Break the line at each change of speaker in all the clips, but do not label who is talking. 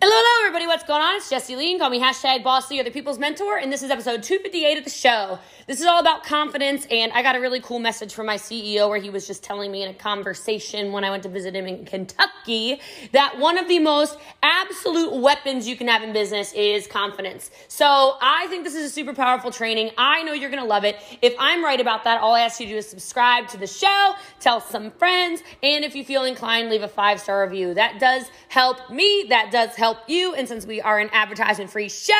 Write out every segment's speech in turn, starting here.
Hello, everybody. What's going on? It's Jessie Lee. Call me hashtag Boss Lee, or the People's Mentor, and this is episode 258 of the show. This is all about confidence, and I got a really cool message from my CEO where he was just telling me in a conversation when I went to visit him in Kentucky that one of the most absolute weapons you can have in business is confidence. So I think this is a super powerful training. I know you're to love it. If I'm right about that, all I ask you to do is subscribe to the show, tell some friends, and if you feel inclined, leave a five star review. That does help me. That does help you. And since we are an advertisement free show,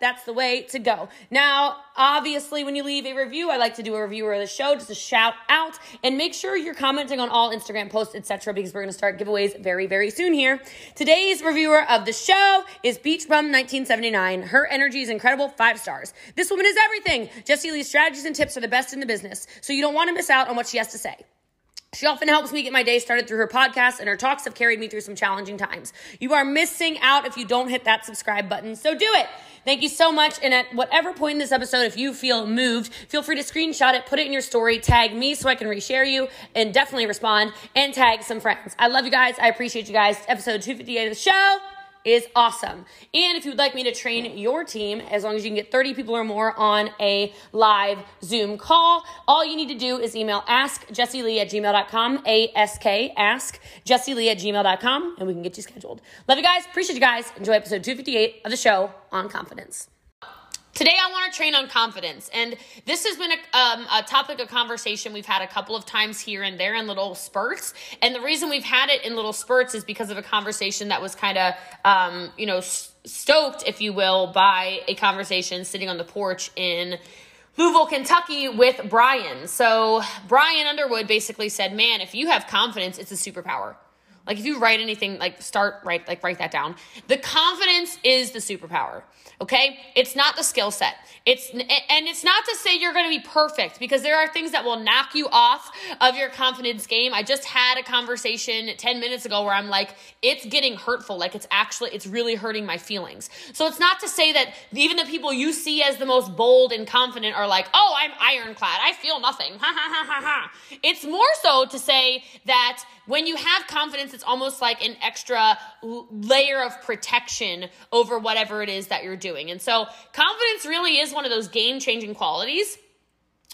that's the way to go. Now, obviously, when you leave a review, I like to do a reviewer of the show, just a shout out, and make sure you're commenting on all Instagram posts, etc., because we're going to start giveaways very, very soon here. Today's reviewer of the show is Beach Bum 1979. Her energy is incredible, five stars. This woman is everything. Jessie Lee's strategies and tips are the best in the business, so you don't want to miss out on what she has to say. She often helps me get my day started through her podcast, and her talks have carried me through some challenging times. You are missing out if you don't hit that subscribe button, so do it. Thank you so much. And at whatever point in this episode, if you feel moved, feel free to screenshot it, put it in your story, tag me so I can reshare you, and definitely respond, and tag some friends. I love you guys. I appreciate you guys. Episode 258 of the show is awesome. And if you would like me to train your team, as long as you can get 30 people or more on a live Zoom call, all you need to do is email askjessielee at gmail.com, A-S-K, ask at gmail.com, and we can get you scheduled. Love you guys. Appreciate you guys. Enjoy episode 258 of the show on confidence. Today, I want to train on confidence. And this has been a, um, a, topic of conversation we've had a couple of times here and there in little spurts. And the reason we've had it in little spurts is because of a conversation that was kind of, um, you know, stoked, if you will, by a conversation sitting on the porch in Louisville, Kentucky with Brian. So, Brian Underwood basically said, Man, if you have confidence, it's a superpower. Like if you write anything, like start write like write that down. The confidence is the superpower. Okay? It's not the skill set. It's and it's not to say you're going to be perfect because there are things that will knock you off of your confidence game. I just had a conversation 10 minutes ago where I'm like it's getting hurtful, like it's actually it's really hurting my feelings. So it's not to say that even the people you see as the most bold and confident are like, "Oh, I'm ironclad. I feel nothing." Ha ha ha ha ha. It's more so to say that when you have confidence, it's almost like an extra layer of protection over whatever it is that you're doing. And so confidence really is one of those game changing qualities.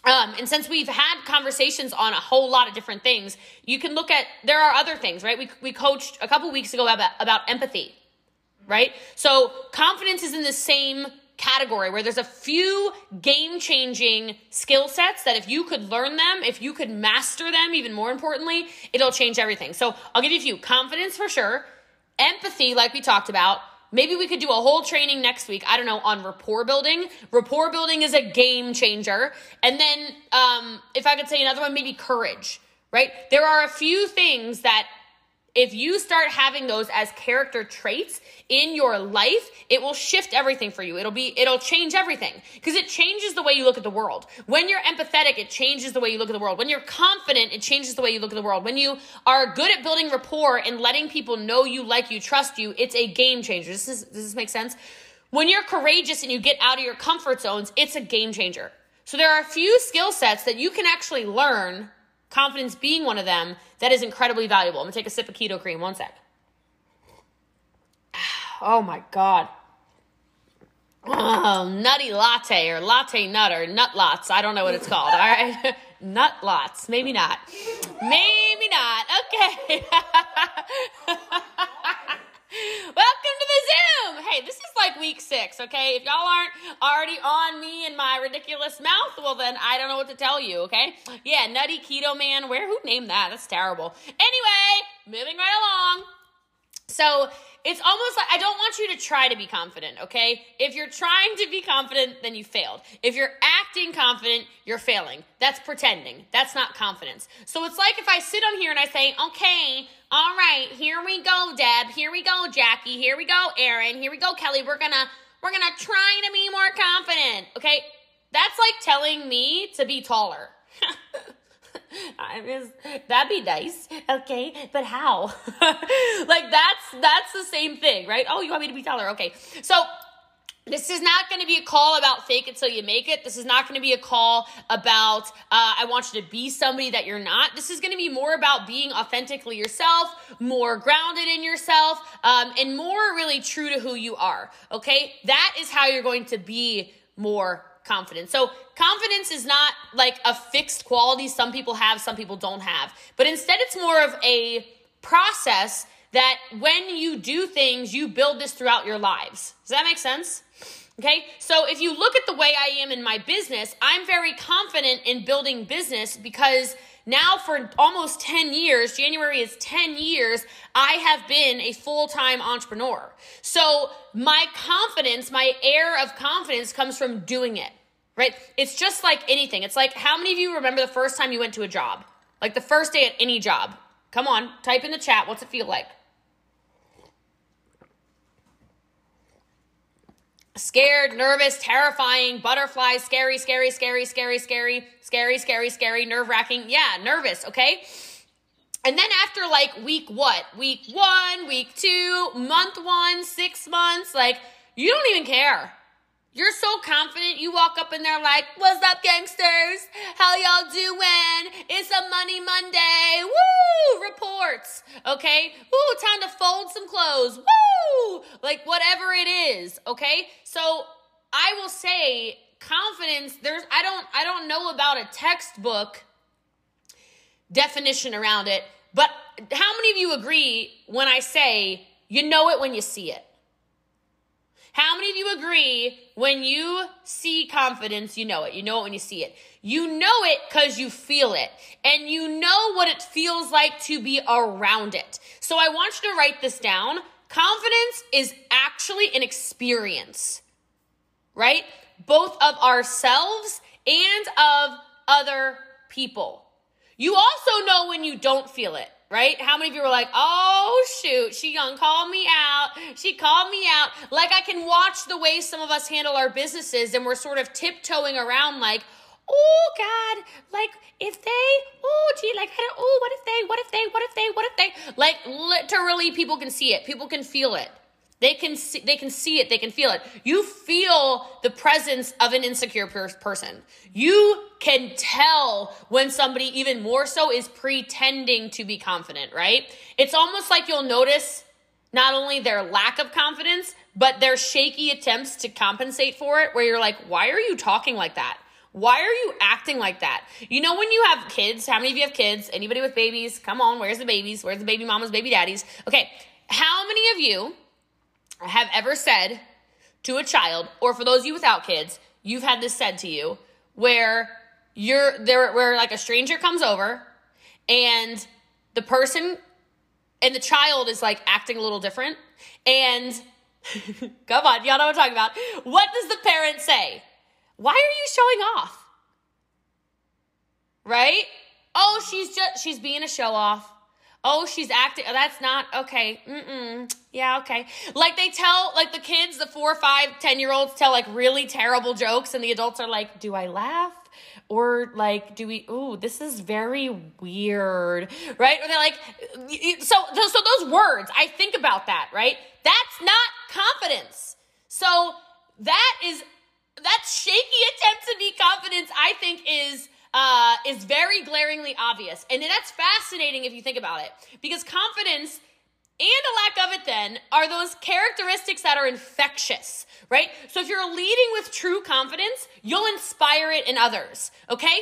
Um, and since we've had conversations on a whole lot of different things, you can look at there are other things, right? We we coached a couple weeks ago about about empathy, right? So confidence is in the same category where there's a few game changing skill sets that if you could learn them, if you could master them, even more importantly, it'll change everything. So I'll give you a few confidence for sure, empathy, like we talked about. Maybe we could do a whole training next week, I don't know, on rapport building. Rapport building is a game changer. And then, um, if I could say another one, maybe courage, right? There are a few things that if you start having those as character traits in your life, it will shift everything for you. It'll be, it'll change everything because it changes the way you look at the world. When you're empathetic, it changes the way you look at the world. When you're confident, it changes the way you look at the world. When you are good at building rapport and letting people know you, like you, trust you, it's a game changer. Does this, does this make sense? When you're courageous and you get out of your comfort zones, it's a game changer. So there are a few skill sets that you can actually learn confidence being one of them, that is incredibly valuable. I'm gonna take a sip of keto cream. One sec. Oh my god. Oh, nutty latte or latte nut or nut lots. I don't know what it's called. All right. nut lots. Maybe not. Maybe not. Okay. Welcome to the Zoom. Hey, this is like week six, okay? If y'all aren't already on me and my ridiculous mouth, well, then I don't know what to tell you, okay? Yeah, Nutty Keto Man. Where, who named that? That's terrible. Anyway, moving right along. So, it's almost like I don't want you to try to be confident, okay? If you're trying to be confident, then you failed. If you're acting confident, you're failing. That's pretending. That's not confidence. So it's like if I sit on here and I say, okay, all right, here we go, Deb. Here we go, Jackie. Here we go, Aaron. Here we go, Kelly. We're gonna we're gonna try to be more confident. Okay? That's like telling me to be taller. I mean, that'd be nice, okay, but how? like that's that's the same thing, right? Oh, you want me to be taller? Okay, so this is not going to be a call about fake it till you make it. This is not going to be a call about, uh, I want you to be somebody that you're not. This is going to be more about being authentically yourself, more grounded in yourself, um, and more really true to who you are. Okay. That is how you're going to be more confident. So, confidence is not like a fixed quality some people have, some people don't have, but instead it's more of a process that when you do things, you build this throughout your lives. Does that make sense? Okay, so if you look at the way I am in my business, I'm very confident in building business because now for almost 10 years, January is 10 years, I have been a full time entrepreneur. So my confidence, my air of confidence comes from doing it, right? It's just like anything. It's like how many of you remember the first time you went to a job? Like the first day at any job? Come on, type in the chat. What's it feel like? Scared, nervous, terrifying, butterflies, scary, scary, scary, scary, scary, scary, scary, scary, nerve wracking. Yeah, nervous, okay? And then after like week what? Week one, week two, month one, six months, like you don't even care. You're so confident. You walk up and they're like, "What's up, gangsters? How y'all doing? It's a Money Monday. Woo! Reports. Okay. Woo! Time to fold some clothes. Woo! Like whatever it is. Okay. So I will say, confidence. There's. I don't. I don't know about a textbook definition around it, but how many of you agree when I say you know it when you see it? How many of you agree when you see confidence, you know it? You know it when you see it. You know it because you feel it. And you know what it feels like to be around it. So I want you to write this down. Confidence is actually an experience, right? Both of ourselves and of other people. You also know when you don't feel it right? How many of you were like, oh shoot, she gonna call me out. She called me out. Like I can watch the way some of us handle our businesses and we're sort of tiptoeing around like, oh God, like if they, oh gee, like, oh, what if they, what if they, what if they, what if they, like literally people can see it. People can feel it. They can see, they can see it, they can feel it. You feel the presence of an insecure per- person. You can tell when somebody even more so is pretending to be confident, right? It's almost like you'll notice not only their lack of confidence, but their shaky attempts to compensate for it where you're like, "Why are you talking like that?" Why are you acting like that? You know, when you have kids, how many of you have kids? Anybody with babies? Come on, where's the babies? Where's the baby mamas, baby daddies? Okay, how many of you have ever said to a child, or for those of you without kids, you've had this said to you, where you're there, where like a stranger comes over and the person and the child is like acting a little different. And come on, y'all know what I'm talking about. What does the parent say? Why are you showing off? Right? Oh, she's just, she's being a show off. Oh, she's acting. Oh, that's not okay. Mm-mm. Yeah, okay. Like they tell, like the kids, the four, five, ten year olds tell like really terrible jokes, and the adults are like, "Do I laugh?" Or like, do we? Ooh, this is very weird, right? Or they're like, so, so those words. I think about that, right? That's not confidence. So that is that shaky attempt to be confidence. I think is uh, is very glaringly obvious. And that's fascinating if you think about it, because confidence and a lack of it then are those characteristics that are infectious, right? So if you're leading with true confidence, you'll inspire it in others, okay?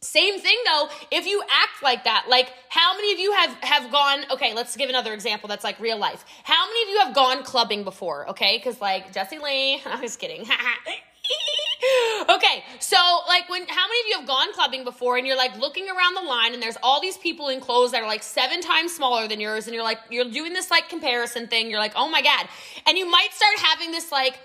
Same thing though, if you act like that, like how many of you have have gone, okay, let's give another example that's like real life. How many of you have gone clubbing before, okay? Cuz like Jessie Lee, I was kidding. okay, so like when how many of you have gone clubbing before and you're like looking around the line and there's all these people in clothes that are like seven times smaller than yours and you're like you're doing this like comparison thing, you're like, "Oh my god." And you might start having this like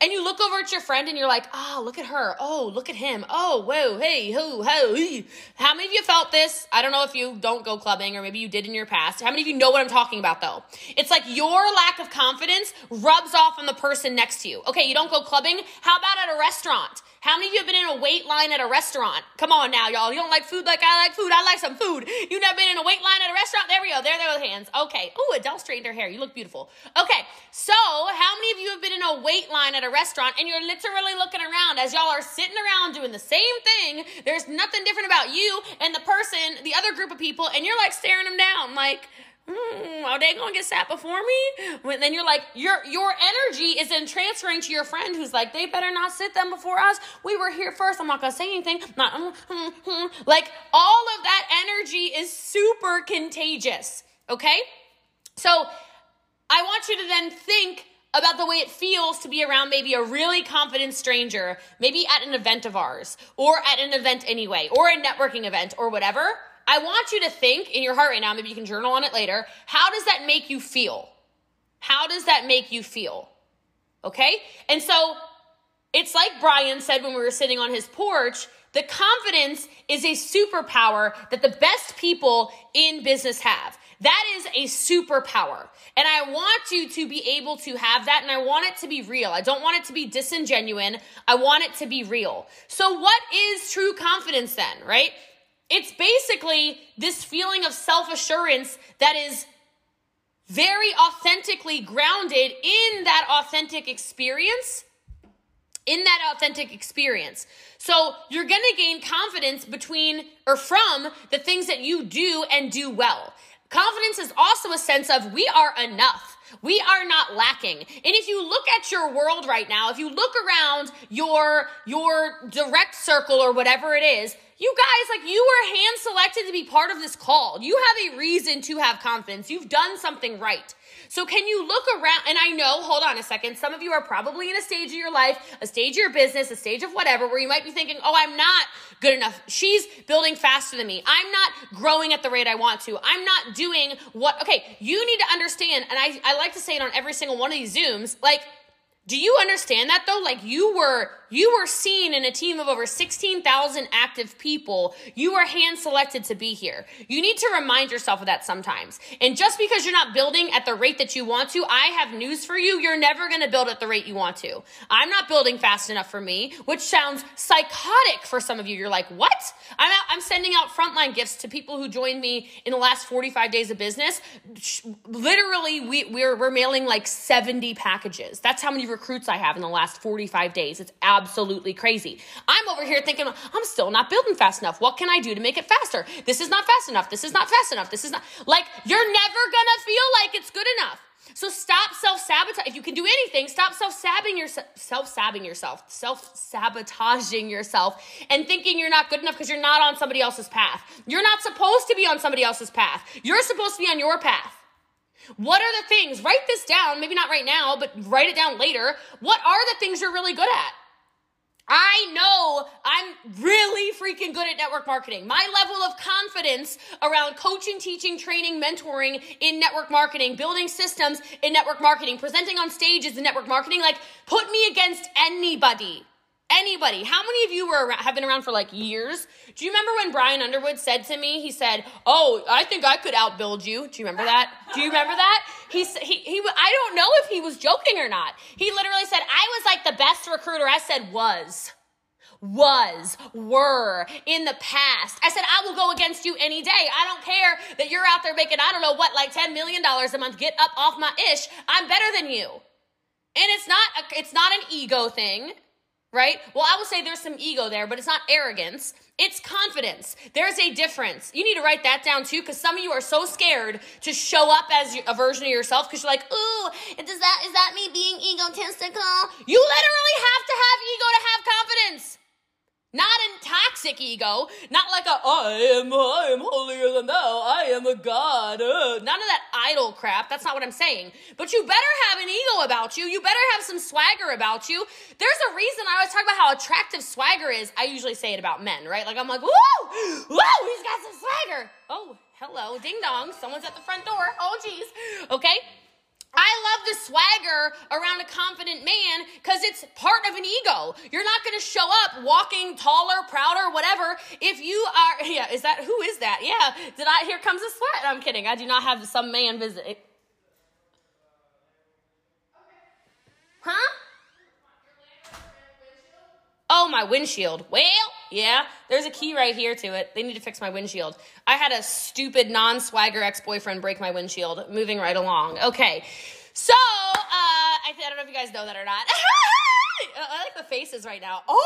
and you look over at your friend and you're like, oh, look at her. Oh, look at him. Oh, whoa, hey, ho, ho. How many of you felt this? I don't know if you don't go clubbing or maybe you did in your past. How many of you know what I'm talking about though? It's like your lack of confidence rubs off on the person next to you. Okay, you don't go clubbing. How about at a restaurant? How many of you have been in a wait line at a restaurant? Come on now, y'all. You don't like food like I like food. I like some food. You never been in a wait line at a restaurant? There we go. There, there with hands. Okay. Oh, Adele straightened her hair. You look beautiful. Okay. So, how many of you have been in a wait line at a restaurant and you're literally looking around as y'all are sitting around doing the same thing? There's nothing different about you and the person, the other group of people, and you're like staring them down, like mm, are they gonna get sat before me? When then you're like, your your energy is then transferring to your friend who's like, they better not sit them before us. We were here first. I'm not gonna say anything. Not mm, mm, mm. like all of that energy is super contagious. Okay, so I want you to then think about the way it feels to be around maybe a really confident stranger, maybe at an event of ours, or at an event anyway, or a networking event, or whatever I want you to think in your heart right now, maybe you can journal on it later. How does that make you feel? How does that make you feel? Okay? And so it's like Brian said when we were sitting on his porch the confidence is a superpower that the best people in business have. That is a superpower. And I want you to be able to have that and I want it to be real. I don't want it to be disingenuine. I want it to be real. So what is true confidence then, right? It's basically this feeling of self assurance that is very authentically grounded in that authentic experience. In that authentic experience. So you're going to gain confidence between or from the things that you do and do well. Confidence is also a sense of we are enough. We are not lacking. And if you look at your world right now, if you look around your your direct circle or whatever it is, you guys, like you were hand selected to be part of this call. You have a reason to have confidence. You've done something right. So can you look around? And I know, hold on a second. Some of you are probably in a stage of your life, a stage of your business, a stage of whatever, where you might be thinking, oh, I'm not good enough. She's building faster than me. I'm not growing at the rate I want to. I'm not doing what, okay, you need to understand. And I, I like to say it on every single one of these Zooms, like, do you understand that though? Like you were you were seen in a team of over 16,000 active people. You were hand selected to be here. You need to remind yourself of that sometimes. And just because you're not building at the rate that you want to, I have news for you. You're never going to build at the rate you want to. I'm not building fast enough for me, which sounds psychotic for some of you. You're like, "What?" I'm out, I'm sending out frontline gifts to people who joined me in the last 45 days of business. Literally, we we're we're mailing like 70 packages. That's how many recruits I have in the last 45 days. It's crazy. I'm over here thinking, I'm still not building fast enough. What can I do to make it faster? This is not fast enough. This is not fast enough. This is not like you're never gonna feel like it's good enough. So stop self sabotage. If you can do anything, stop self sabotaging yourself, self sabotaging yourself, self sabotaging yourself, and thinking you're not good enough because you're not on somebody else's path. You're not supposed to be on somebody else's path. You're supposed to be on your path. What are the things? Write this down, maybe not right now, but write it down later. What are the things you're really good at? I know I'm really freaking good at network marketing. My level of confidence around coaching, teaching, training, mentoring in network marketing, building systems in network marketing, presenting on stages in network marketing, like put me against anybody. Anybody. How many of you were around, have been around for like years? Do you remember when Brian Underwood said to me, he said, Oh, I think I could outbuild you. Do you remember that? Do you remember that? He, he, he, I don't know if he was joking or not. He literally said, I was like the best recruiter. I said, was was, were, in the past. I said, I will go against you any day. I don't care that you're out there making, I don't know what, like $10 million a month. Get up off my ish. I'm better than you. And it's not, a, it's not an ego thing right? Well, I will say there's some ego there, but it's not arrogance. It's confidence. There's a difference. You need to write that down too, because some of you are so scared to show up as a version of yourself because you're like, ooh, does that is that me being egotistical? You literally have to have ego to have confidence. Not a toxic ego, not like a I am I am holier than thou, I am a god. Uh, none of that idol crap. That's not what I'm saying. But you better have an ego about you. You better have some swagger about you. There's a reason I always talk about how attractive swagger is. I usually say it about men, right? Like I'm like, woo, woo, he's got some swagger. Oh, hello, ding dong, someone's at the front door. Oh, geez. Okay. I love the swagger around a confident man because it's part of an ego. You're not going to show up walking taller, prouder, whatever. If you are, yeah, is that, who is that? Yeah, did I, here comes a sweat. I'm kidding. I do not have some man visit. Huh? Oh my windshield. Well, yeah, there's a key right here to it. They need to fix my windshield. I had a stupid non swagger ex boyfriend break my windshield. Moving right along. Okay. So, uh, I, I don't know if you guys know that or not. I like the faces right now. Oh,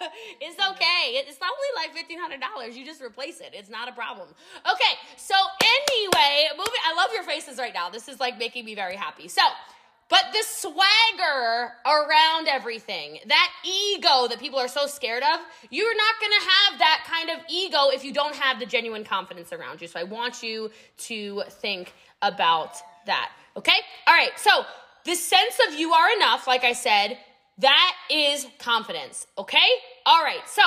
it's okay. It's only like fifteen hundred dollars. You just replace it. It's not a problem. Okay. So anyway, moving. I love your faces right now. This is like making me very happy. So. But the swagger around everything, that ego that people are so scared of, you're not gonna have that kind of ego if you don't have the genuine confidence around you. So I want you to think about that. Okay? All right. So the sense of you are enough, like I said, that is confidence, okay? All right, so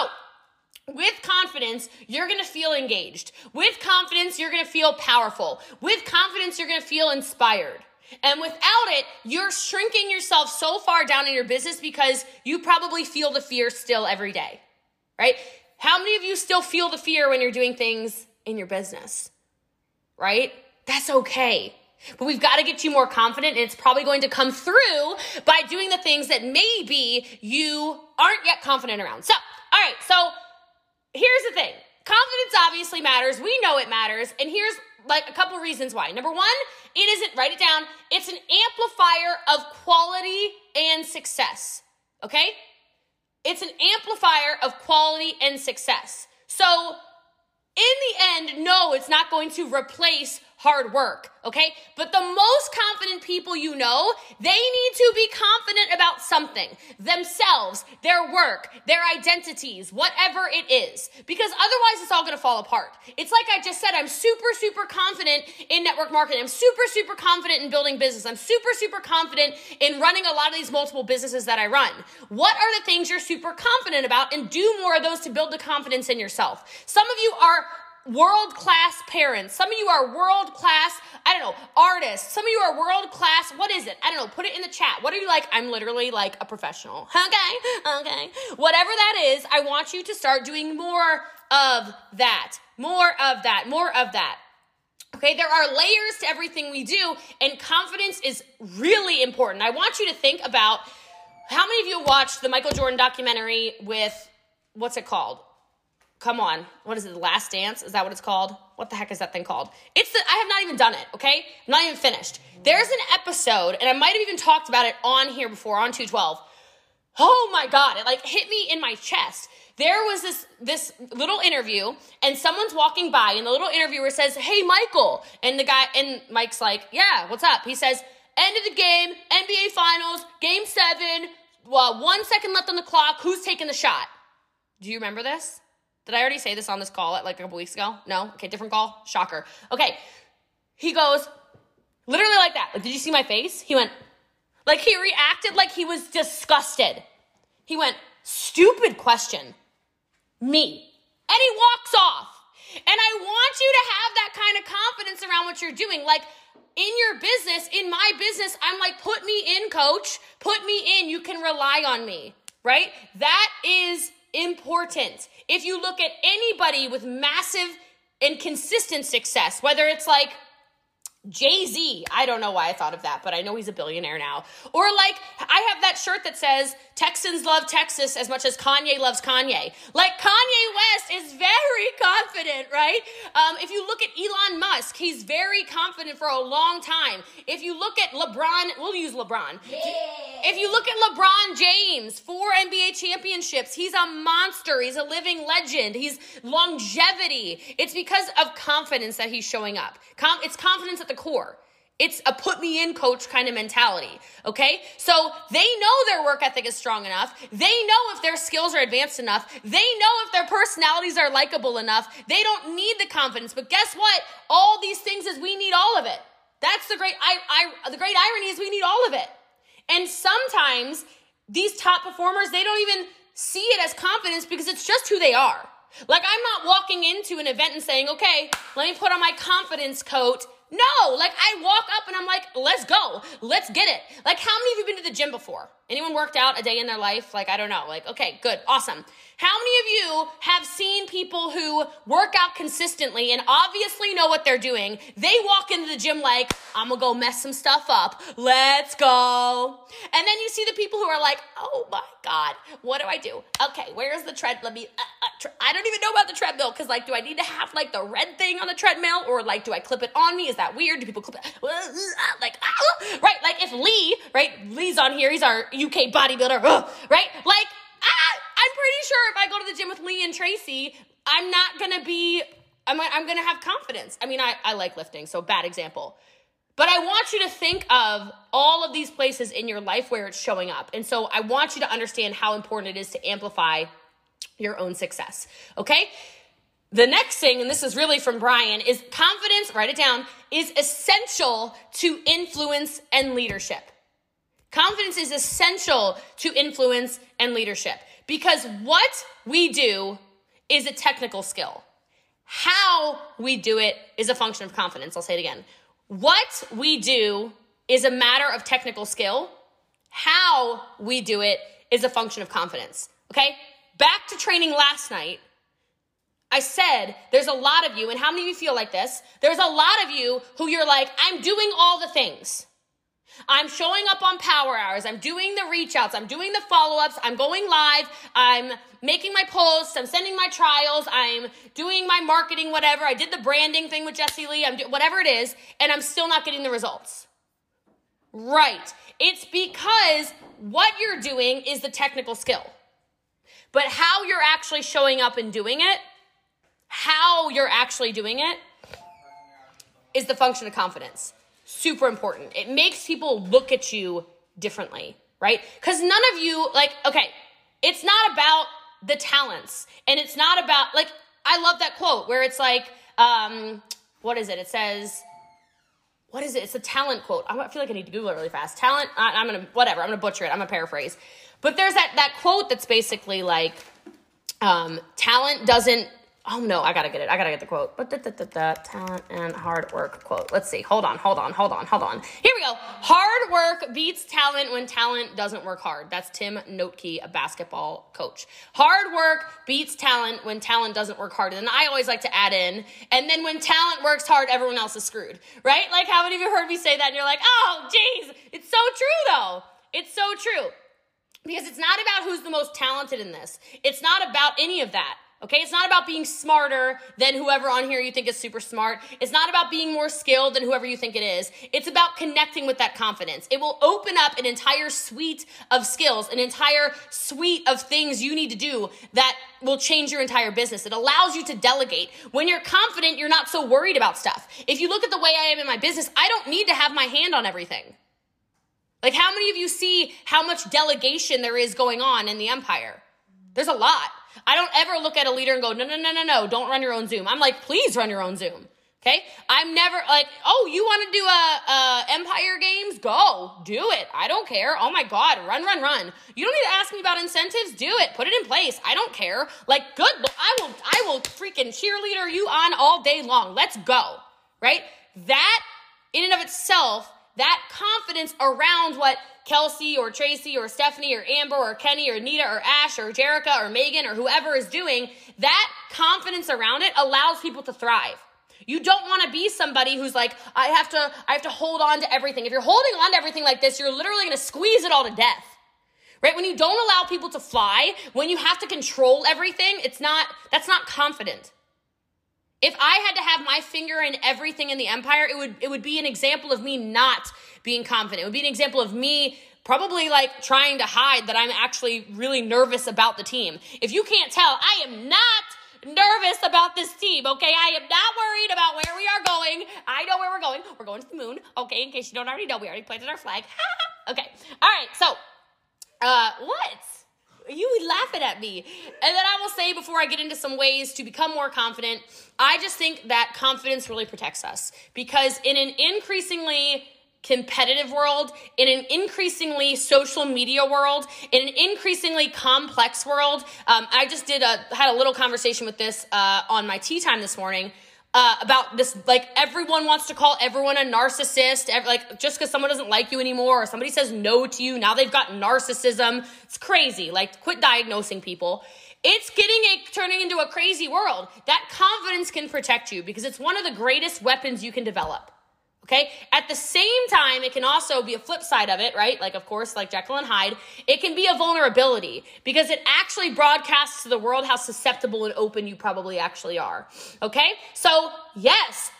with confidence, you're gonna feel engaged. With confidence, you're gonna feel powerful. With confidence, you're gonna feel inspired. And without it, you're shrinking yourself so far down in your business because you probably feel the fear still every day, right? How many of you still feel the fear when you're doing things in your business, right? That's okay. But we've got to get you more confident, and it's probably going to come through by doing the things that maybe you aren't yet confident around. So, all right, so here's the thing confidence obviously matters. We know it matters. And here's like a couple reasons why. Number one, it isn't, write it down, it's an amplifier of quality and success. Okay? It's an amplifier of quality and success. So, in the end, no, it's not going to replace hard work, okay? But the most confident people you know, they need to be confident about something themselves, their work, their identities, whatever it is. Because otherwise, it's all gonna fall apart. It's like I just said, I'm super, super confident in network marketing. I'm super, super confident in building business. I'm super, super confident in running a lot of these multiple businesses that I run. What are the things you're super confident about? And do more of those to build the confidence in yourself. Some of you are world class parents. Some of you are world class, I don't know, artists. Some of you are world class, what is it? I don't know, put it in the chat. What are you like? I'm literally like a professional. Okay, okay. Whatever that is, I want you to start doing more of that. More of that. More of that. Okay, there are layers to everything we do, and confidence is really important. I want you to think about how many of you watched the Michael Jordan documentary with what's it called? Come on, what is it, The Last Dance? Is that what it's called? What the heck is that thing called? It's the, I have not even done it, okay? I'm not even finished. There's an episode, and I might have even talked about it on here before, on 212. Oh my God, it like hit me in my chest. There was this, this little interview, and someone's walking by, and the little interviewer says, Hey, Michael. And the guy, and Mike's like, Yeah, what's up? He says, End of the game, NBA Finals, game seven, well, one second left on the clock. Who's taking the shot? Do you remember this? Did I already say this on this call at like a couple weeks ago? No? Okay, different call. Shocker. Okay. He goes, literally like that. Like, did you see my face? He went, like, he reacted like he was disgusted. He went, stupid question. Me. And he walks off. And I want you to have that kind of confidence around what you're doing. Like, in your business, in my business, I'm like, put me in, coach. Put me in. You can rely on me, right? That is important. If you look at anybody with massive and consistent success, whether it's like Jay Z. I don't know why I thought of that, but I know he's a billionaire now. Or like, I have that shirt that says, Texans love Texas as much as Kanye loves Kanye. Like, Kanye West is very confident, right? Um, if you look at Elon Musk, he's very confident for a long time. If you look at LeBron, we'll use LeBron. Yeah. If you look at LeBron James, four NBA championships, he's a monster. He's a living legend. He's longevity. It's because of confidence that he's showing up. Com- it's confidence at the core. It's a put me in coach kind of mentality. Okay. So they know their work ethic is strong enough. They know if their skills are advanced enough. They know if their personalities are likable enough. They don't need the confidence. But guess what? All these things is we need all of it. That's the great, I, I, the great irony is we need all of it. And sometimes these top performers, they don't even see it as confidence because it's just who they are. Like I'm not walking into an event and saying, okay, let me put on my confidence coat no, like I walk up and I'm like, let's go, let's get it. Like, how many of you been to the gym before? Anyone worked out a day in their life? Like, I don't know. Like, okay, good, awesome. How many of you have seen people who work out consistently and obviously know what they're doing? They walk into the gym like, I'm gonna go mess some stuff up. Let's go. And then you see the people who are like, oh my God, what do I do? Okay, where's the tread? Let me, uh, uh, I don't even know about the treadmill because, like, do I need to have like the red thing on the treadmill or like do I clip it on me? Is that weird? Do people clip it? Like, ah, right? Like, if Lee, right? Lee's on here, he's our UK bodybuilder, right? Like, ah, I'm pretty sure if I go to the gym with Lee and Tracy, I'm not gonna be, I'm, I'm gonna have confidence. I mean, I, I like lifting, so bad example. But I want you to think of all of these places in your life where it's showing up. And so I want you to understand how important it is to amplify your own success. Okay? The next thing, and this is really from Brian, is confidence, write it down, is essential to influence and leadership. Confidence is essential to influence and leadership because what we do is a technical skill. How we do it is a function of confidence. I'll say it again. What we do is a matter of technical skill. How we do it is a function of confidence. Okay? Back to training last night. I said there's a lot of you, and how many of you feel like this? There's a lot of you who you're like, I'm doing all the things. I'm showing up on power hours. I'm doing the reach outs. I'm doing the follow ups. I'm going live. I'm making my posts. I'm sending my trials. I'm doing my marketing, whatever. I did the branding thing with Jessie Lee. I'm do- whatever it is, and I'm still not getting the results. Right. It's because what you're doing is the technical skill. But how you're actually showing up and doing it, how you're actually doing it, is the function of confidence super important. It makes people look at you differently, right? Because none of you, like, okay, it's not about the talents and it's not about, like, I love that quote where it's like, um, what is it? It says, what is it? It's a talent quote. I feel like I need to Google it really fast. Talent, I, I'm gonna, whatever, I'm gonna butcher it. I'm gonna paraphrase. But there's that, that quote that's basically like, um, talent doesn't Oh no, I gotta get it. I gotta get the quote. But talent and hard work quote. Let's see. Hold on, hold on, hold on, hold on. Here we go. Hard work beats talent when talent doesn't work hard. That's Tim Notke, a basketball coach. Hard work beats talent when talent doesn't work hard. And I always like to add in, and then when talent works hard, everyone else is screwed. Right? Like how many of you heard me say that and you're like, oh jeez, it's so true though. It's so true. Because it's not about who's the most talented in this. It's not about any of that. Okay, it's not about being smarter than whoever on here you think is super smart. It's not about being more skilled than whoever you think it is. It's about connecting with that confidence. It will open up an entire suite of skills, an entire suite of things you need to do that will change your entire business. It allows you to delegate. When you're confident, you're not so worried about stuff. If you look at the way I am in my business, I don't need to have my hand on everything. Like, how many of you see how much delegation there is going on in the empire? There's a lot. I don't ever look at a leader and go, no, no, no, no, no, don't run your own Zoom. I'm like, please run your own Zoom. Okay. I'm never like, oh, you want to do a, a Empire Games? Go do it. I don't care. Oh my God. Run, run, run. You don't need to ask me about incentives. Do it. Put it in place. I don't care. Like, good. I will, I will freaking cheerleader you on all day long. Let's go. Right. That in and of itself, that confidence around what Kelsey or Tracy or Stephanie or Amber or Kenny or Nita or Ash or Jerica or Megan or whoever is doing, that confidence around it allows people to thrive. You don't want to be somebody who's like, I have to, I have to hold on to everything. If you're holding on to everything like this, you're literally going to squeeze it all to death. Right? When you don't allow people to fly, when you have to control everything, it's not, that's not confident. If I had to have my finger in everything in the empire, it would it would be an example of me not being confident. It would be an example of me probably like trying to hide that I'm actually really nervous about the team. If you can't tell, I am not nervous about this team, okay? I am not worried about where we are going. I know where we're going. We're going to the moon, okay? In case you don't already know, we already planted our flag. okay. All right. So, uh what? You laughing at me. And then I will say before I get into some ways to become more confident, I just think that confidence really protects us because in an increasingly competitive world, in an increasingly social media world, in an increasingly complex world, um, I just did a had a little conversation with this uh, on my tea time this morning uh, about this like everyone wants to call everyone a narcissist every, like just because someone doesn't like you anymore or somebody says no to you now they've got narcissism. It's crazy. Like quit diagnosing people. It's getting a turning into a crazy world. That confidence can protect you because it's one of the greatest weapons you can develop Okay. At the same time, it can also be a flip side of it, right? Like, of course, like Jekyll and Hyde, it can be a vulnerability because it actually broadcasts to the world how susceptible and open you probably actually are. Okay. So, yes,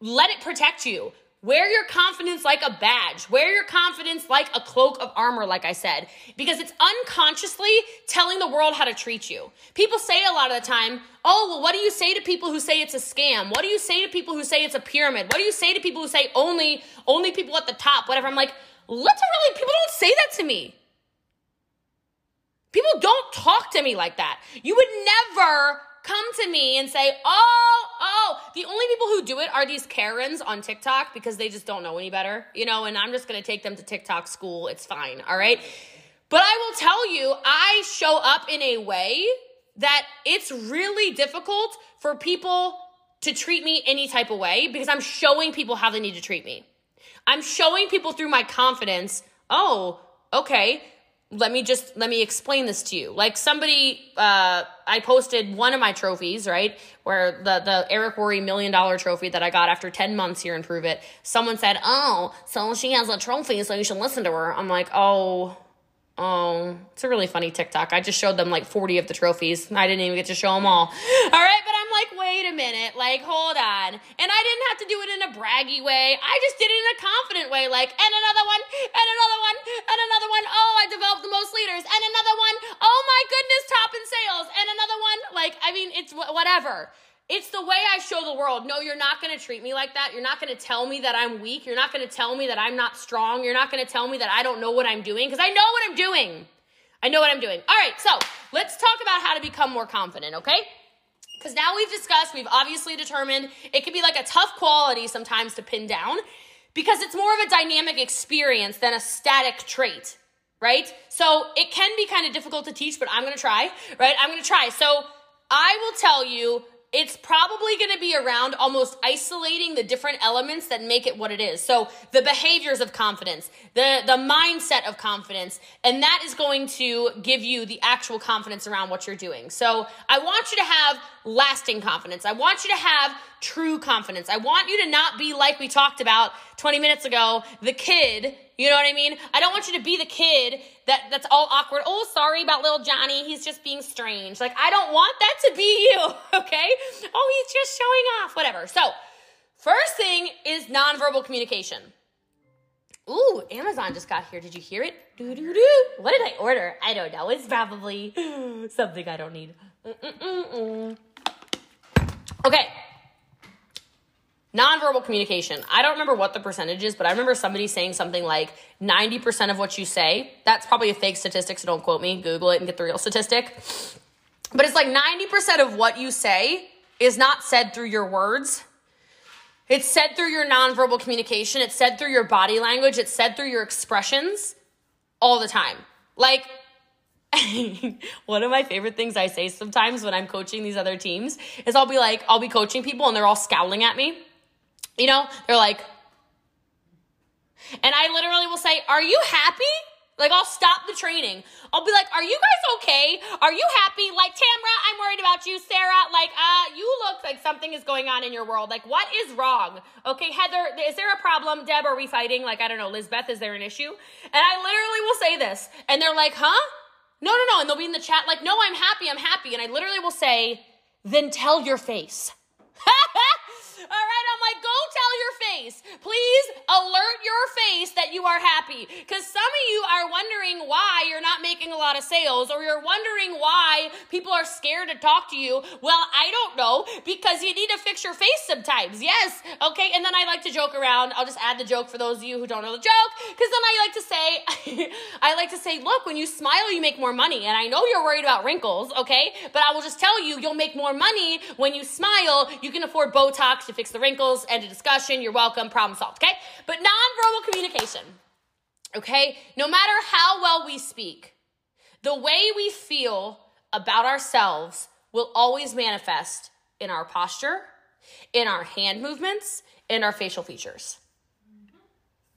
let it protect you. Wear your confidence like a badge. Wear your confidence like a cloak of armor, like I said, because it's unconsciously telling the world how to treat you. People say a lot of the time, oh, well, what do you say to people who say it's a scam? What do you say to people who say it's a pyramid? What do you say to people who say only, only people at the top, whatever? I'm like, literally, people don't say that to me. People don't talk to me like that. You would never come to me and say, oh, oh, the only people who do it are these Karens on TikTok because they just don't know any better, you know, and I'm just gonna take them to TikTok school. It's fine, all right? But I will tell you, I show up in a way that it's really difficult for people to treat me any type of way because I'm showing people how they need to treat me. I'm showing people through my confidence, oh, okay, let me just let me explain this to you. Like somebody uh i posted one of my trophies right? Where the the Eric Worre million dollar trophy that i got after 10 months here and prove it. Someone said oh so she has a trophy so you should listen to her. I'm like oh Oh, it's a really funny TikTok. I just showed them like 40 of the trophies. I didn't even get to show them all. All right, but I'm like, wait a minute, like, hold on. And I didn't have to do it in a braggy way. I just did it in a confident way, like, and another one, and another one, and another one. Oh, I developed the most leaders, and another one. Oh my goodness, top in sales, and another one. Like, I mean, it's whatever. It's the way I show the world. No, you're not going to treat me like that. You're not going to tell me that I'm weak. You're not going to tell me that I'm not strong. You're not going to tell me that I don't know what I'm doing because I know what I'm doing. I know what I'm doing. All right, so let's talk about how to become more confident, okay? Because now we've discussed, we've obviously determined it can be like a tough quality sometimes to pin down because it's more of a dynamic experience than a static trait, right? So it can be kind of difficult to teach, but I'm gonna try, right? I'm gonna try. So I will tell you it's probably going to be around almost isolating the different elements that make it what it is. So the behaviors of confidence, the the mindset of confidence, and that is going to give you the actual confidence around what you're doing. So I want you to have lasting confidence. I want you to have true confidence. I want you to not be like we talked about 20 minutes ago, the kid you know what I mean? I don't want you to be the kid that that's all awkward. Oh, sorry about little Johnny. He's just being strange. Like I don't want that to be you, okay? Oh, he's just showing off, whatever. So, first thing is nonverbal communication. Ooh, Amazon just got here. Did you hear it? Doo doo doo. What did I order? I don't know. It's probably something I don't need. Mm-mm-mm-mm. Okay, Nonverbal communication. I don't remember what the percentage is, but I remember somebody saying something like 90% of what you say. That's probably a fake statistic, so don't quote me. Google it and get the real statistic. But it's like 90% of what you say is not said through your words. It's said through your nonverbal communication. It's said through your body language. It's said through your expressions all the time. Like, one of my favorite things I say sometimes when I'm coaching these other teams is I'll be like, I'll be coaching people and they're all scowling at me. You know, they're like, and I literally will say, Are you happy? Like, I'll stop the training. I'll be like, Are you guys okay? Are you happy? Like, Tamra, I'm worried about you. Sarah, like, uh, you look like something is going on in your world. Like, what is wrong? Okay, Heather, is there a problem? Deb, are we fighting? Like, I don't know. Lizbeth, is there an issue? And I literally will say this. And they're like, Huh? No, no, no. And they'll be in the chat like, No, I'm happy. I'm happy. And I literally will say, Then tell your face. All right, I'm like, go tell your face. Please alert your face that you are happy. Because some of you are wondering why you're not making a lot of sales, or you're wondering why people are scared to talk to you. Well, I don't know, because you need to fix your face sometimes. Yes, okay. And then I like to joke around. I'll just add the joke for those of you who don't know the joke, because then I like to say, I like to say, look, when you smile, you make more money. And I know you're worried about wrinkles, okay? But I will just tell you, you'll make more money when you smile. You can afford Botox to fix the wrinkles, end of discussion, you're welcome, problem solved, okay? But nonverbal communication, okay? No matter how well we speak, the way we feel about ourselves will always manifest in our posture, in our hand movements, in our facial features.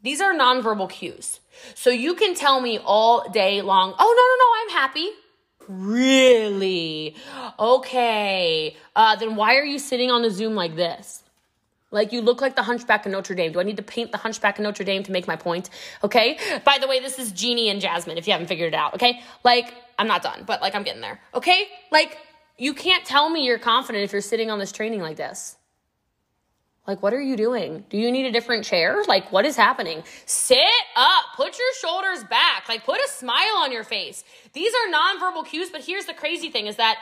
These are nonverbal cues. So you can tell me all day long, oh, no, no, no, I'm happy. Really? Okay. Uh, then why are you sitting on the Zoom like this? Like you look like the hunchback of Notre Dame. Do I need to paint the hunchback of Notre Dame to make my point? Okay. By the way, this is Jeannie and Jasmine, if you haven't figured it out. Okay. Like, I'm not done, but like I'm getting there. Okay. Like, you can't tell me you're confident if you're sitting on this training like this. Like, what are you doing? Do you need a different chair? Like, what is happening? Sit up, put your shoulders back, like, put a smile on your face. These are nonverbal cues, but here's the crazy thing is that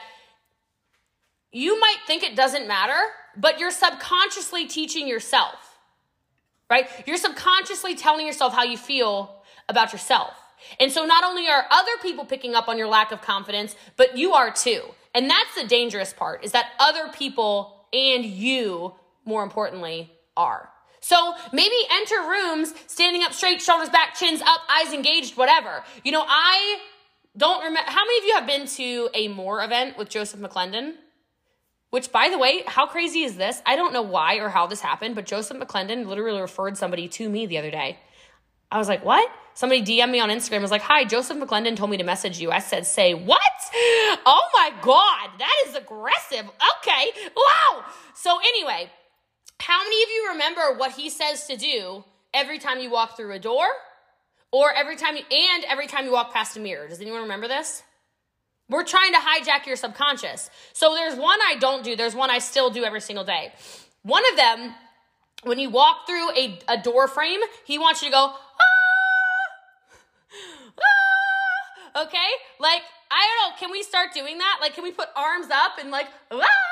you might think it doesn't matter, but you're subconsciously teaching yourself, right? You're subconsciously telling yourself how you feel about yourself. And so not only are other people picking up on your lack of confidence, but you are too. And that's the dangerous part is that other people and you more importantly, are. So maybe enter rooms standing up straight, shoulders back, chins up, eyes engaged, whatever. You know, I don't remember. How many of you have been to a More event with Joseph McClendon? Which, by the way, how crazy is this? I don't know why or how this happened, but Joseph McClendon literally referred somebody to me the other day. I was like, what? Somebody DM me on Instagram was like, hi, Joseph McClendon told me to message you. I said, say what? Oh my God, that is aggressive. Okay, wow. So, anyway, how many of you remember what he says to do every time you walk through a door or every time you, and every time you walk past a mirror? Does anyone remember this? We're trying to hijack your subconscious. So there's one I don't do, there's one I still do every single day. One of them, when you walk through a, a door frame, he wants you to go, ah, ah, okay? Like, I don't know, can we start doing that? Like, can we put arms up and like, ah,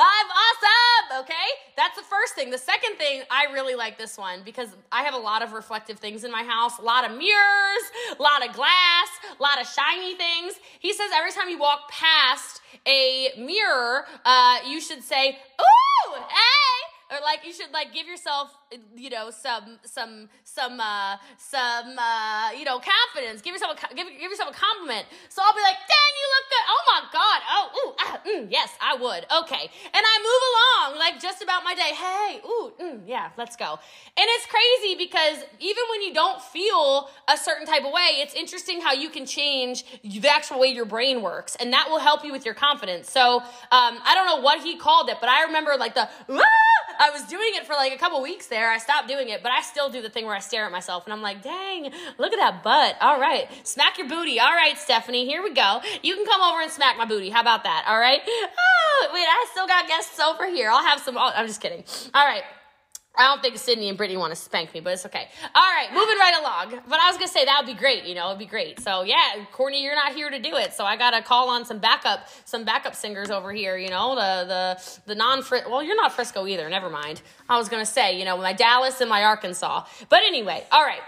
I'm awesome. Okay. That's the first thing. The second thing, I really like this one because I have a lot of reflective things in my house, a lot of mirrors, a lot of glass, a lot of shiny things. He says every time you walk past a mirror, uh, you should say, Ooh, hey or like you should like give yourself you know some some some uh some uh you know confidence. Give yourself a give, give yourself a compliment. So i'll be like dang you look good. Oh my god. Oh ooh ah, mm, yes i would. Okay. And i move along like just about my day. Hey ooh mm, yeah let's go. And it's crazy because even when you don't feel a certain type of way it's interesting how you can change the actual way your brain works. And that will help you with your confidence. So um i don't know what he called it but i remember like the ah! I was doing it for like a couple weeks there. I stopped doing it, but I still do the thing where I stare at myself and I'm like, dang, look at that butt. All right. Smack your booty. All right, Stephanie, here we go. You can come over and smack my booty. How about that? All right. Oh, wait, I still got guests over here. I'll have some. I'm just kidding. All right. I don't think Sydney and Brittany want to spank me, but it's okay. All right, moving right along. But I was gonna say that would be great. You know, it'd be great. So yeah, Courtney, you're not here to do it, so I gotta call on some backup, some backup singers over here. You know, the the the non well, you're not Frisco either. Never mind. I was gonna say, you know, my Dallas and my Arkansas. But anyway, all right.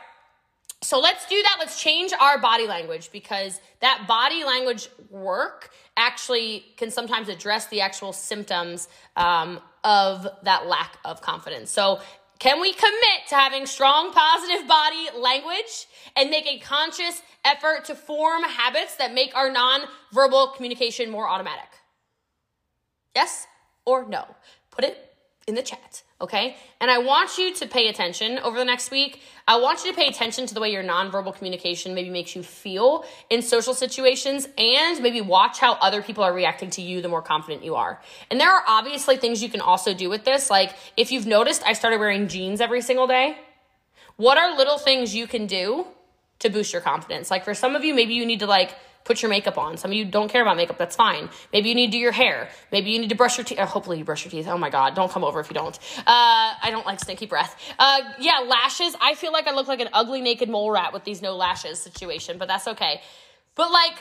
So let's do that. Let's change our body language because that body language work actually can sometimes address the actual symptoms um, of that lack of confidence. So, can we commit to having strong positive body language and make a conscious effort to form habits that make our non-verbal communication more automatic? Yes or no? Put it in the chat okay? And I want you to pay attention over the next week. I want you to pay attention to the way your nonverbal communication maybe makes you feel in social situations and maybe watch how other people are reacting to you the more confident you are. And there are obviously things you can also do with this. Like if you've noticed, I started wearing jeans every single day. What are little things you can do to boost your confidence? Like for some of you, maybe you need to like put your makeup on. Some of you don't care about makeup. That's fine. Maybe you need to do your hair. Maybe you need to brush your teeth. Uh, hopefully you brush your teeth. Oh my God. Don't come over if you don't. Uh, I don't like stinky breath. Uh, yeah, lashes. I feel like I look like an ugly naked mole rat with these no lashes situation, but that's okay. But like,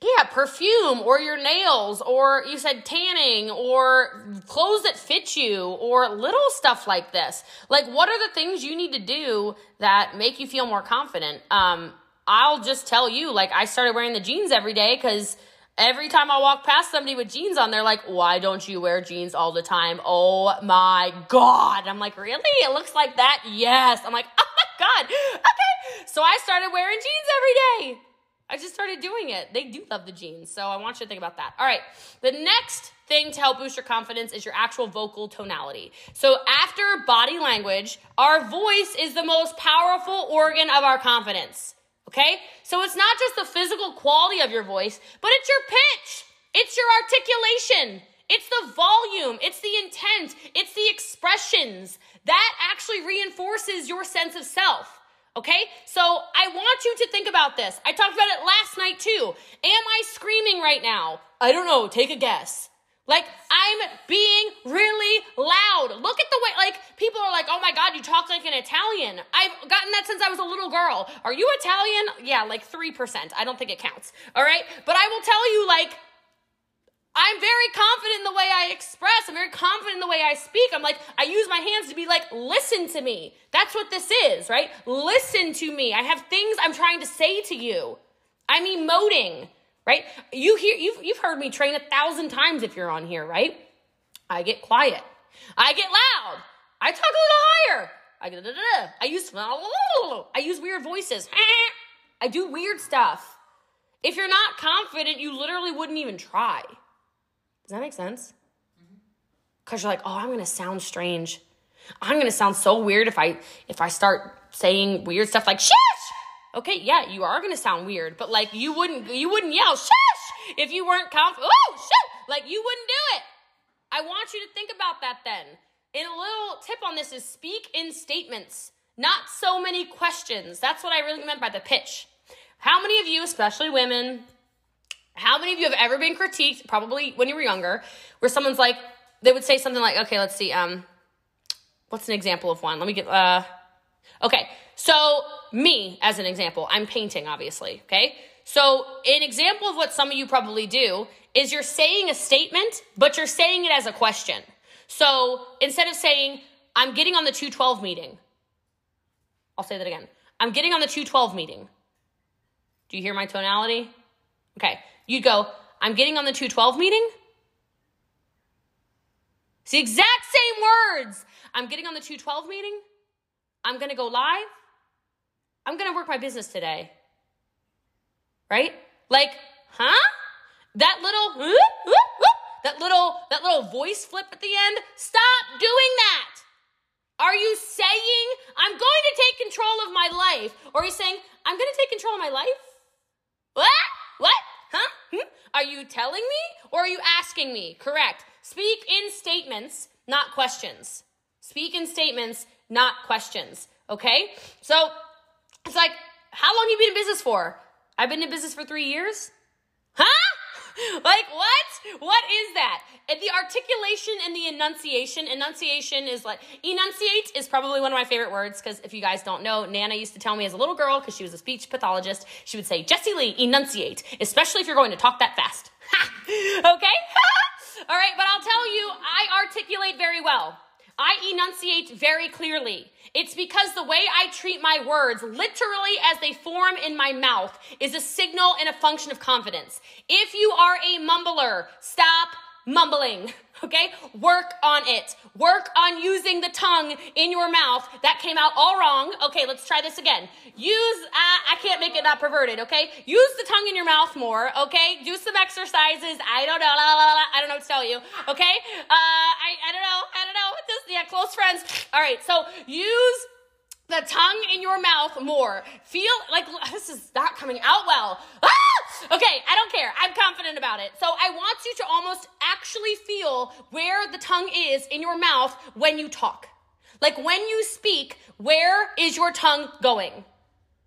yeah, perfume or your nails or you said tanning or clothes that fit you or little stuff like this. Like, what are the things you need to do that make you feel more confident? Um, I'll just tell you, like, I started wearing the jeans every day because every time I walk past somebody with jeans on, they're like, why don't you wear jeans all the time? Oh my God. I'm like, really? It looks like that? Yes. I'm like, oh my God. Okay. So I started wearing jeans every day. I just started doing it. They do love the jeans. So I want you to think about that. All right. The next thing to help boost your confidence is your actual vocal tonality. So after body language, our voice is the most powerful organ of our confidence. Okay? So it's not just the physical quality of your voice, but it's your pitch. It's your articulation. It's the volume, it's the intent, it's the expressions that actually reinforces your sense of self. Okay? So I want you to think about this. I talked about it last night too. Am I screaming right now? I don't know. Take a guess. Like, I'm being really loud. Look at the way, like, people are like, oh my God, you talk like an Italian. I've gotten that since I was a little girl. Are you Italian? Yeah, like 3%. I don't think it counts. All right? But I will tell you, like, I'm very confident in the way I express. I'm very confident in the way I speak. I'm like, I use my hands to be like, listen to me. That's what this is, right? Listen to me. I have things I'm trying to say to you. I'm emoting right? You hear you've you've heard me train a thousand times if you're on here, right? I get quiet. I get loud. I talk a little higher. I get I use I use weird voices. I do weird stuff. If you're not confident, you literally wouldn't even try. Does that make sense? Mm-hmm. Cause you're like, oh, I'm gonna sound strange. I'm gonna sound so weird if I if I start saying weird stuff like shush Okay, yeah, you are gonna sound weird, but like you wouldn't you wouldn't yell shush if you weren't confident. Oh, shush! Like you wouldn't do it. I want you to think about that then. And a little tip on this is speak in statements, not so many questions. That's what I really meant by the pitch. How many of you, especially women, how many of you have ever been critiqued, probably when you were younger, where someone's like, they would say something like, okay, let's see, um, what's an example of one? Let me get, uh, okay, so me, as an example, I'm painting, obviously, okay? So, an example of what some of you probably do is you're saying a statement, but you're saying it as a question. So, instead of saying, I'm getting on the 212 meeting, I'll say that again. I'm getting on the 212 meeting. Do you hear my tonality? Okay. You'd go, I'm getting on the 212 meeting. It's the exact same words. I'm getting on the 212 meeting. I'm going to go live. I'm going to work my business today. Right? Like, huh? That little, whoop, whoop, whoop, that little, that little voice flip at the end. Stop doing that. Are you saying, I'm going to take control of my life? Or are you saying, I'm going to take control of my life? What? What? Huh? Hmm? Are you telling me or are you asking me? Correct. Speak in statements, not questions. Speak in statements, not questions. Okay? So it's like, how long you been in business for? I've been in business for three years. Huh? like what? What is that? And the articulation and the enunciation. Enunciation is like enunciate is probably one of my favorite words because if you guys don't know, Nana used to tell me as a little girl because she was a speech pathologist. She would say, "Jessie Lee, enunciate," especially if you're going to talk that fast. okay. All right, but I'll tell you, I articulate very well. I enunciate very clearly. It's because the way I treat my words, literally as they form in my mouth, is a signal and a function of confidence. If you are a mumbler, stop mumbling. Okay? Work on it. Work on using the tongue in your mouth. That came out all wrong. Okay, let's try this again. Use, uh, I can't make it not perverted, okay? Use the tongue in your mouth more, okay? Do some exercises. I don't know. La, la, la, I don't know what to tell you, okay? Uh, I, I don't know. I don't know. Just, yeah, close friends. All right, so use the tongue in your mouth more. Feel like this is not coming out well. Ah! Okay, I don't care. I'm confident about it. So I want you to almost actually feel where the tongue is in your mouth when you talk. Like when you speak, where is your tongue going?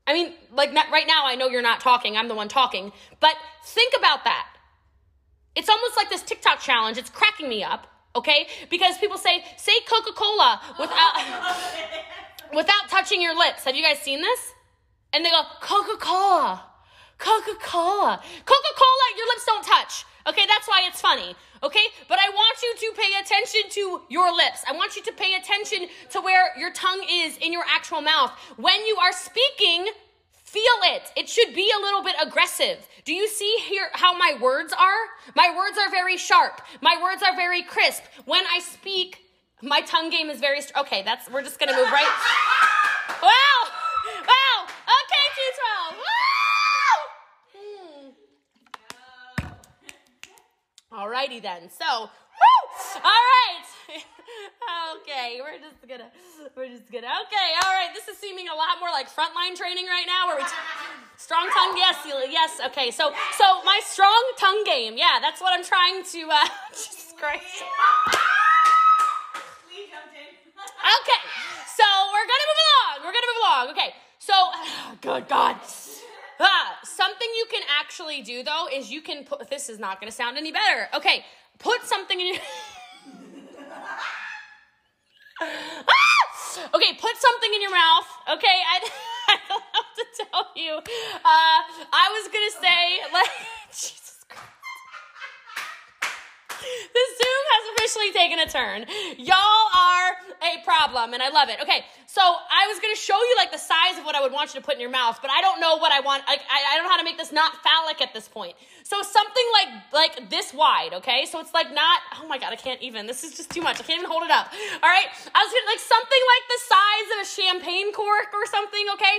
I mean, like right now, I know you're not talking. I'm the one talking. But think about that. It's almost like this TikTok challenge. It's cracking me up, okay? Because people say, say Coca Cola without, without touching your lips. Have you guys seen this? And they go, Coca Cola. Coca Cola. Coca Cola, your lips don't touch. Okay, that's why it's funny. Okay, but I want you to pay attention to your lips. I want you to pay attention to where your tongue is in your actual mouth. When you are speaking, feel it. It should be a little bit aggressive. Do you see here how my words are? My words are very sharp. My words are very crisp. When I speak, my tongue game is very. St- okay, that's. We're just gonna move right. Then. So, woo! All right. okay, we're just gonna, we're just gonna. Okay, all right. This is seeming a lot more like frontline training right now, where we. T- strong tongue, yes, yes. Okay, so, so my strong tongue game. Yeah, that's what I'm trying to. Uh, just Christ. Okay, so we're gonna move along. We're gonna move along. Okay, so good God. Ah, something you can actually do though is you can put. This is not gonna sound any better. Okay, put something in your. ah! Okay, put something in your mouth. Okay, I, I don't have to tell you. Uh, I was gonna say like. The Zoom has officially taken a turn. Y'all are a problem, and I love it. Okay, so I was gonna show you like the size of what I would want you to put in your mouth, but I don't know what I want. Like I, I don't know how to make this not phallic at this point. So something like like this wide, okay? So it's like not. Oh my god, I can't even. This is just too much. I can't even hold it up. All right, I was gonna like something like the size of a champagne cork or something, okay?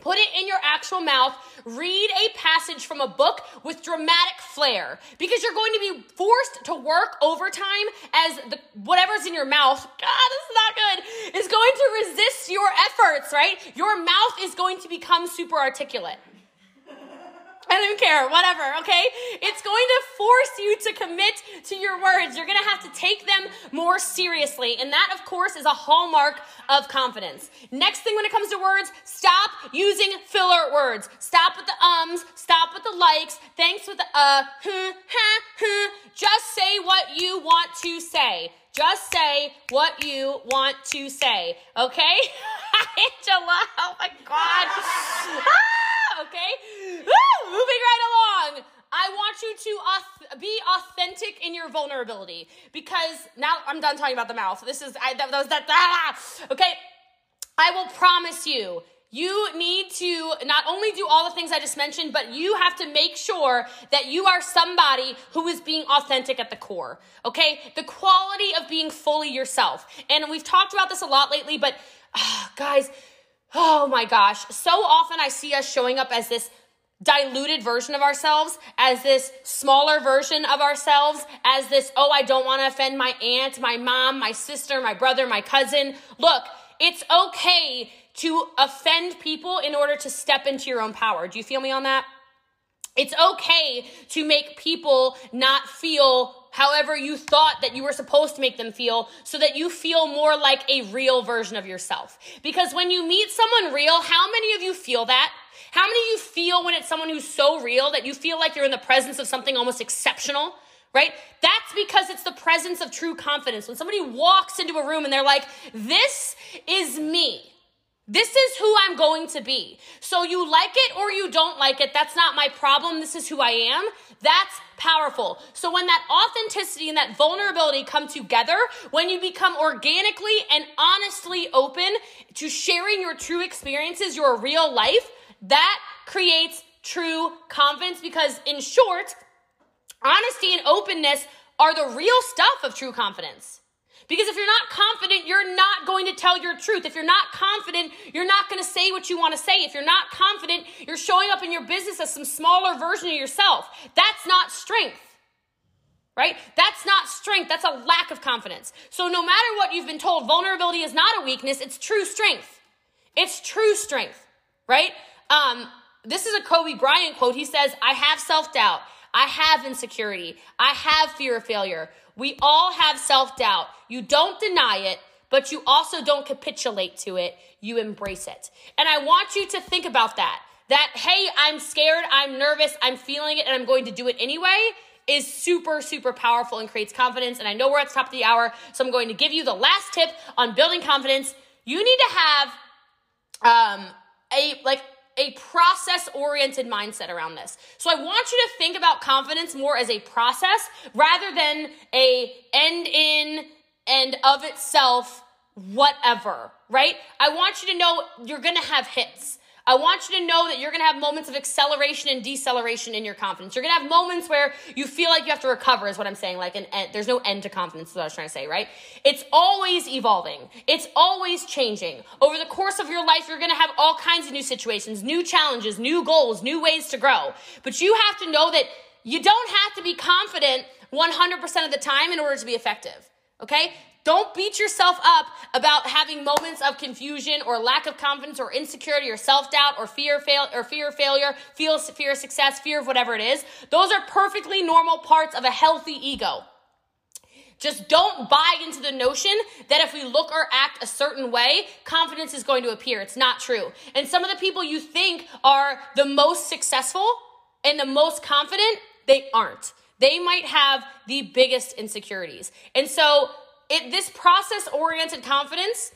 Put it in your actual mouth. Read a passage from a book with dramatic flair because you're going to be forced to work overtime as the whatever's in your mouth. God, this is not good. Is going to resist your efforts, right? Your mouth is going to become super articulate. I don't even care, whatever, okay? It's going to force you to commit to your words. You're gonna have to take them more seriously. And that, of course, is a hallmark of confidence. Next thing when it comes to words, stop using filler words. Stop with the ums, stop with the likes, thanks with the uh, huh, huh, huh. Just say what you want to say. Just say what you want to say, okay? Angela, oh my God. ah, okay? Woo, moving right along. I want you to be authentic in your vulnerability because now I'm done talking about the mouth. This is, I, that, that was that, ah, okay? I will promise you, you need to not only do all the things I just mentioned, but you have to make sure that you are somebody who is being authentic at the core. Okay? The quality of being fully yourself. And we've talked about this a lot lately, but guys, oh my gosh, so often I see us showing up as this diluted version of ourselves, as this smaller version of ourselves, as this, oh, I don't want to offend my aunt, my mom, my sister, my brother, my cousin. Look, it's okay to offend people in order to step into your own power. Do you feel me on that? It's okay to make people not feel however you thought that you were supposed to make them feel so that you feel more like a real version of yourself. Because when you meet someone real, how many of you feel that? How many of you feel when it's someone who's so real that you feel like you're in the presence of something almost exceptional? Right? That's because it's the presence of true confidence. When somebody walks into a room and they're like, this is me. This is who I'm going to be. So you like it or you don't like it, that's not my problem. This is who I am. That's powerful. So when that authenticity and that vulnerability come together, when you become organically and honestly open to sharing your true experiences, your real life, that creates true confidence because in short, honesty and openness are the real stuff of true confidence. Because if you're not confident, you're not going to tell your truth. If you're not confident, you're not going to say what you want to say. If you're not confident, you're showing up in your business as some smaller version of yourself. That's not strength. Right? That's not strength. That's a lack of confidence. So no matter what you've been told, vulnerability is not a weakness. It's true strength. It's true strength. Right? Um, this is a Kobe Bryant quote. He says, I have self doubt. I have insecurity. I have fear of failure. We all have self doubt. You don't deny it, but you also don't capitulate to it. You embrace it. And I want you to think about that. That, hey, I'm scared, I'm nervous, I'm feeling it, and I'm going to do it anyway is super, super powerful and creates confidence. And I know we're at the top of the hour, so I'm going to give you the last tip on building confidence. You need to have um, a like a process oriented mindset around this. So I want you to think about confidence more as a process rather than a end in and of itself whatever, right? I want you to know you're going to have hits. I want you to know that you're going to have moments of acceleration and deceleration in your confidence. You're going to have moments where you feel like you have to recover, is what I'm saying. Like, an end, there's no end to confidence, is what I was trying to say, right? It's always evolving, it's always changing. Over the course of your life, you're going to have all kinds of new situations, new challenges, new goals, new ways to grow. But you have to know that you don't have to be confident 100% of the time in order to be effective. Okay? Don't beat yourself up about having moments of confusion or lack of confidence or insecurity or self-doubt or fear fail or fear of failure, feel fear of success, fear of whatever it is. Those are perfectly normal parts of a healthy ego. Just don't buy into the notion that if we look or act a certain way, confidence is going to appear. It's not true. And some of the people you think are the most successful and the most confident, they aren't. They might have the biggest insecurities. And so, it, this process oriented confidence,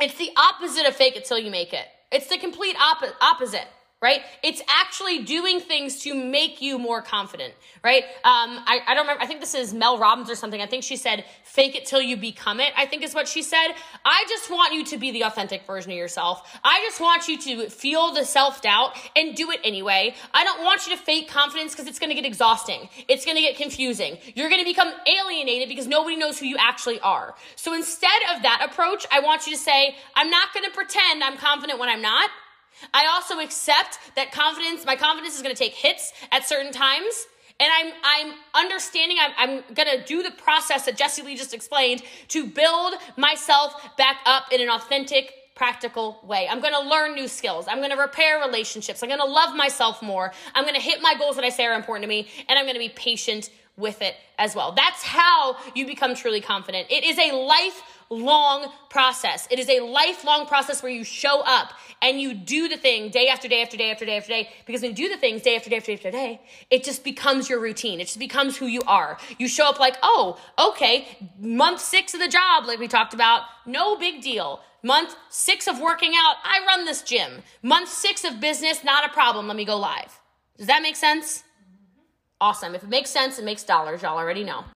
it's the opposite of fake it till you make it. It's the complete op- opposite right? It's actually doing things to make you more confident, right? Um, I, I don't remember. I think this is Mel Robbins or something. I think she said, fake it till you become it, I think is what she said. I just want you to be the authentic version of yourself. I just want you to feel the self doubt and do it anyway. I don't want you to fake confidence because it's going to get exhausting. It's going to get confusing. You're going to become alienated because nobody knows who you actually are. So instead of that approach, I want you to say, I'm not going to pretend I'm confident when I'm not. I also accept that confidence, my confidence is going to take hits at certain times. And I'm, I'm understanding, I'm, I'm going to do the process that Jessie Lee just explained to build myself back up in an authentic, practical way. I'm going to learn new skills. I'm going to repair relationships. I'm going to love myself more. I'm going to hit my goals that I say are important to me. And I'm going to be patient with it as well. That's how you become truly confident. It is a lifelong process. It is a lifelong process where you show up and you do the thing day after day after day after day after day. Because when you do the things day after day after day after day, it just becomes your routine. It just becomes who you are. You show up like, oh, okay, month six of the job, like we talked about, no big deal. Month six of working out, I run this gym. Month six of business, not a problem. Let me go live. Does that make sense? Awesome. If it makes sense, it makes dollars. Y'all already know.